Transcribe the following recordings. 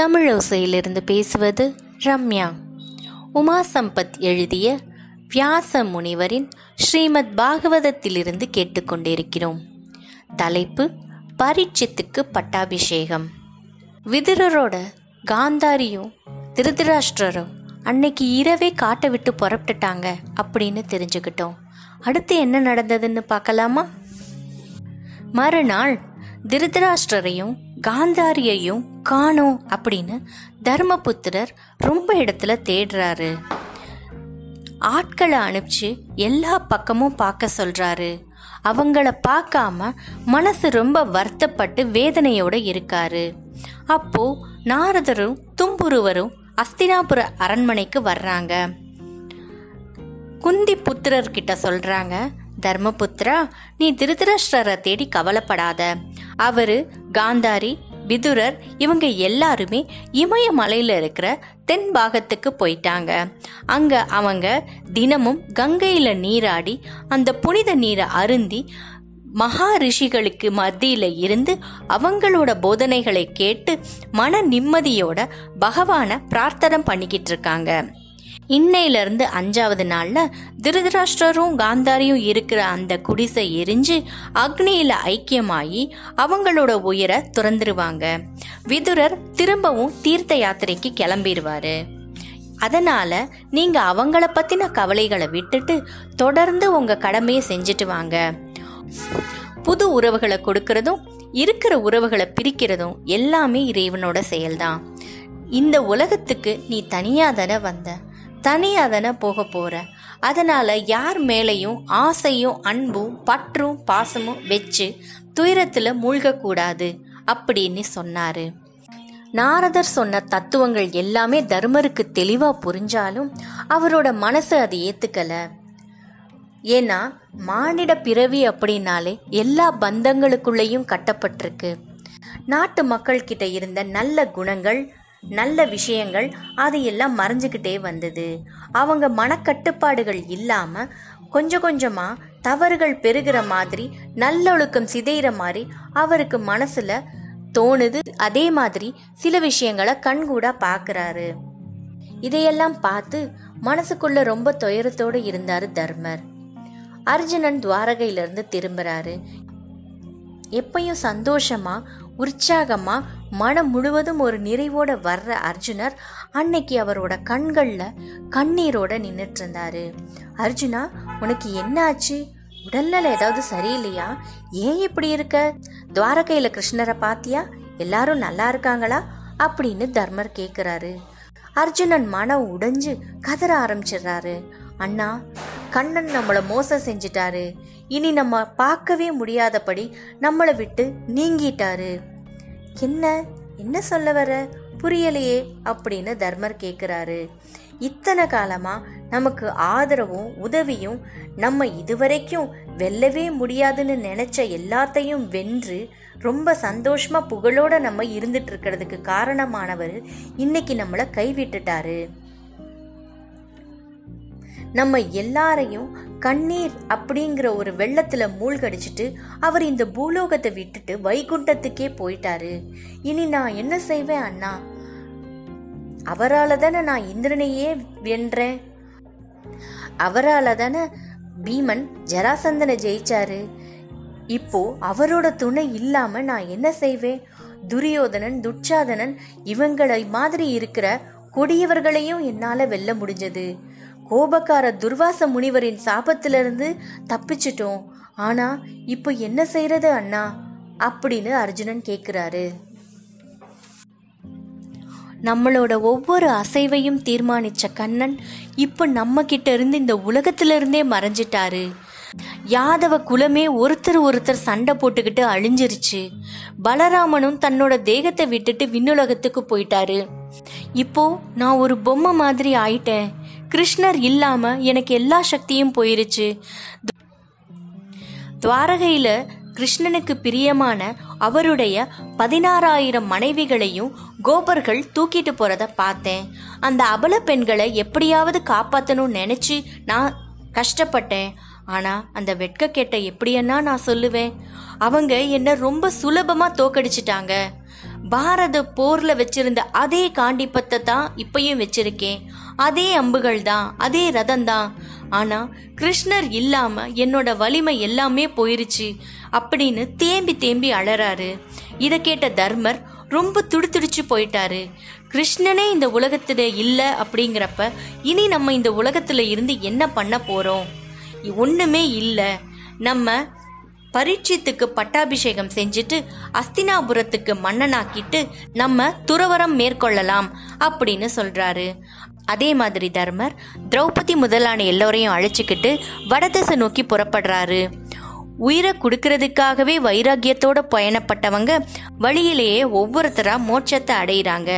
தமிழோசையிலிருந்து பேசுவது ரம்யா. உமா சம்பத் எழுதிய வியாச முனிவரின் ஸ்ரீமத் பாகவதத்திலிருந்து கேட்டுக்கொண்டிருக்கிறோம். தலைப்பு பரீட்சித்துக்கு பட்டாபிஷேகம். விதுரரோட காந்தாரியும் திருதராஷ்டிரரும் அன்னைக்கு இரவே காட்டை விட்டு புறப்பட்டுட்டாங்க அப்படின்னு தெரிஞ்சுக்கிட்டோம். அடுத்து என்ன நடந்ததுன்னு பார்க்கலாமா? மறுநாள் திருதராஷ்டிரரையும் காந்தாரியையும் காணோம் அப்படின்னு தர்மபுத்திரர் ரொம்ப இடத்துல தேடுறாரு. ஆட்களை அனுப்பிச்சு எல்லா பக்கமும் பார்க்க சொல்றாரு. அவங்கள பார்க்காம மனசு ரொம்ப வருத்தப்பட்டு வேதனையோட இருக்காரு. அப்போ நாரதரும் தும்புருவரும் அஸ்தினாபுர அரண்மனைக்கு வர்றாங்க. குந்தி புத்திரர்கிட்ட சொல்றாங்க தர்மபுத்திரா நீ திருதராஷ்டிரரை தேடி கவலைப்படாத. அவரு காந்தாரி விதுரர் இவங்க எல்லாருமே இமயமலையில இருக்கிற தென் பாகத்துக்கு போயிட்டாங்க. அங்க அவங்க தினமும் கங்கையில நீராடி அந்த புனித நீரை அருந்தி மகா ரிஷிகளுக்கு மத்தியில இருந்து அவங்களோட போதனைகளை கேட்டு மன நிம்மதியோட பகவான பிரார்த்தனை பண்ணிக்கிட்டு இருக்காங்க. இன்னையில இருந்து அஞ்சாவது நாள்ல திருதராஷ்டிரரும் காந்தாரியும் இருக்கிற அந்த குடிசை எரிஞ்சு அக்னியில ஐக்கியமாயி அவங்களோட உயிரை துறந்துருவாங்க. விதுரர் திரும்பவும் தீர்த்த யாத்திரைக்கு கிளம்பிடுவாரு அதனால நீங்க அவங்கள பத்தின கவலைகளை விட்டுட்டு தொடர்ந்து உங்க கடமையை செஞ்சுட்டு வாங்க. புது உறவுகளை கொடுக்கறதும் இருக்கிற உறவுகளை பிரிக்கிறதும் எல்லாமே இறைவனோட செயல்தான். இந்த உலகத்துக்கு நீ தனியா தானே வந்த? தனியாக தானே போக போற. அதனால யார் மேலையும் ஆசையும் அன்பும் பற்றும் பாசமும் வச்சு துயரத்துல மூழ்கக்கூடாது அப்படின்னு சொன்னாரு. நாரதர் சொன்ன தத்துவங்கள் எல்லாமே தர்மருக்கு தெளிவா புரிஞ்சாலும் அவரோட மனசு அதை ஏத்துக்கல. ஏன்னா மானிட பிறவி அப்படின்னாலே எல்லா பந்தங்களுக்குள்ளேயும் கட்டப்பட்டிருக்கு. நாட்டு மக்கள் கிட்ட இருந்த நல்ல குணங்கள் நல்ல விஷயங்கள் அது எல்லாம் மறைஞ்சுக்கிட்டே வந்தது. அவங்க மனக்கட்டுப்பாடுகள் இல்லாமல் கொஞ்சம் கொஞ்சமாக தவறுகள் பெருகிற மாதிரி நல்லொழுக்கம் சிதைகிற மாதிரி அவருக்கு மனசுல தோணுது. அதே மாதிரி சில விஷயங்களை கண்கூடா பார்க்குறாரு இதையெல்லாம் பார்த்து மனசுக்குள்ள ரொம்ப துயரத்தோடு இருந்தார் தர்மர். அர்ஜுனன் துவாரகையிலிருந்து திரும்புறாரு. எப்பயும் சந்தோஷமா உற்சாகமா மனம் முழுவதும் ஒரு நிறைவோட வர்ற அர்ஜுனர் அன்னைக்கு அவரோட கண்கள்ல கண்ணீரோட நின்றுட்டு இருந்தாரு அர்ஜுனா உனக்கு என்ன ஆச்சு உடல்நல ஏதாவது சரியில்லையா? ஏன் இப்படி இருக்க? துவாரகையில கிருஷ்ணரை பாத்தியா? எல்லாரும் நல்லா இருக்காங்களா? அப்படின்னு தர்மர் கேக்குறாரு. அர்ஜுனன் மனம் உடைஞ்சு கதற ஆரம்பிச்சிடுறாரு. அண்ணா கண்ணன் நம்மள மோசம் செஞ்சிட்டாரு. இனி நம்ம பார்க்கவே முடியாதபடி நம்மளை விட்டு நீங்கிட்டாரு. என்ன? என்ன சொல்ல வர? புரியலையே அப்படின்னு தர்மர் கேக்குறாரு. இத்தனை காலமா நமக்கு ஆதரவும் உதவியும் நம்ம இதுவரைக்கும் வெல்லவே முடியாதுன்னு நினைச்ச எல்லாத்தையும் வென்று ரொம்ப சந்தோஷமா புகழோட நம்ம இருந்துட்டு இருக்கிறதுக்கு காரணமானவர் இன்னைக்கு நம்மளை கைவிட்டுட்டாரு. நம்ம எல்லாரையும் கண்ணீர் அப்படிங்கிற ஒரு வெள்ளத்துல மூழ்கடிச்சிட்டு அவர் இந்த பூலோகத்தை விட்டுட்டு வைகுண்டத்துக்கே போயிட்டாரு. இனி நான் என்ன செய்வேன் அண்ணா? அவரால் தானே நான் இந்திரனையே வென்றேன். அவரால் தானே பீமன் ஜராசந்தனை ஜெயிச்சாரு. இப்போ அவரோட துணை இல்லாம நான் என்ன செய்வேன்? துரியோதனன் துட்சாதனன் இவங்களை மாதிரி இருக்கிற கொடியவர்களையும் என்னால வெல்ல முடிஞ்சது. கோபக்கார துர்வாச முனிவரின் சாபத்திலிருந்து தப்பிச்சிட்டோம். ஆனா இப்போ என்ன செய்யறது அண்ணா? அப்படின்னு அர்ஜுனன் கேக்குறாரு. நம்மளோட ஒவ்வொரு அசைவையும் தீர்மானிச்ச கண்ணன் இப்ப நம்ம கிட்ட இருந்து இந்த உலகத்திலிருந்தே மறைஞ்சிட்டாரு. யாதவ குலமே ஒருத்தர் ஒருத்தர் சண்டை போட்டுக்கிட்டு அழிஞ்சிருச்சு. பலராமனும் தன்னோட தேகத்தை விட்டுட்டு விண்ணுலகத்துக்கு போயிட்டாரு. இப்போ நான் ஒரு பொம்மை மாதிரி ஆயிட்டேன். கிருஷ்ணர் இல்லாம எனக்கு எல்லா சக்தியும் போயிருச்சு. துவாரகையில கிருஷ்ணனுக்கு பிரியமான அவருடைய பதினாறாயிரம் மனைவிகளையும் கோபர்கள் தூக்கிட்டு போறத பார்த்தேன். அந்த அபல பெண்களை எப்படியாவது காப்பாத்தணும்னு நினைச்சு நான் கஷ்டப்பட்டேன். ஆனா அந்த வெட்கக்கேட்ட எப்படியன்னா நான் சொல்லுவேன். அவங்க என்ன ரொம்ப சுலபமா தோக்கடிச்சிட்டாங்க. பாரத போர்ல வச்சிருந்த அதே காண்டிப்பத்தை தான் இப்பயும் வச்சிருக்கேன். அதே அம்புகள் தான் அதே ரதம் தான். ஆனா கிருஷ்ணர் இல்லாம என்னோட வலிமை எல்லாமே போயிருச்சு. அப்படின்னு தேம்பி தேம்பி அழறாரு இத கேட்ட தர்மர் ரொம்ப துடிதுடிச்சு போயிட்டாரு. கிருஷ்ணனே இந்த உலகத்துல இல்ல அப்படிங்கிறப்ப இனி நம்ம இந்த உலகத்துல இருந்து என்ன பண்ண போறோம்? ஒண்ணுமே இல்ல. நம்ம பரீட்சித்துக்கு பட்டாபிஷேகம் செஞ்சுட்டு அஸ்தினாபுரத்துக்கு மன்னனாக்கிட்டு நம்ம துறவரம் மேற்கொள்ளலாம் அப்படின்னு சொல்றாரு. அதே மாதிரி தர்மர் திரௌபதி முதலான எல்லோரையும் அழைச்சிக்கிட்டு வடதிசை நோக்கி புறப்படுறாரு. உயிரை கொடுக்கறதுக்காகவே வைராக்கியத்தோட பயணப்பட்டவங்க வழியிலேயே ஒவ்வொருத்தரா மோட்சத்தை அடையிறாங்க.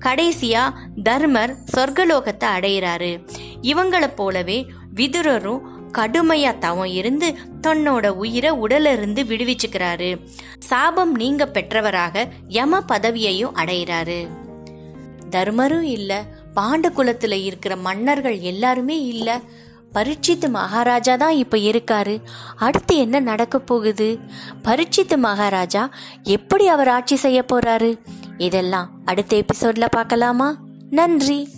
கடைசியா தர்மர் சொர்க்கலோகத்தை அடையிறாரு. இவங்கள போலவே விதுரரும் கடுமையா தவம் இருந்து தன்னோட உயிரை உடலிருந்து விடுவிச்சுக்கிறாரு. சாபம் நீங்க பெற்றவராக யம பதவியையும் அடையிறாரு. தர்மரும் இல்ல பாண்ட குலத்துல இருக்கிற மன்னர்கள் எல்லாருமே இல்ல. பரீட்சித்து மகாராஜா தான் இப்ப இருக்காரு. அடுத்து என்ன நடக்க போகுது? பரீட்சித்து மகாராஜா எப்படி அவர் ஆட்சி செய்ய போறாரு? இதெல்லாம் அடுத்த எபிசோட்ல பார்க்கலாமா? நன்றி.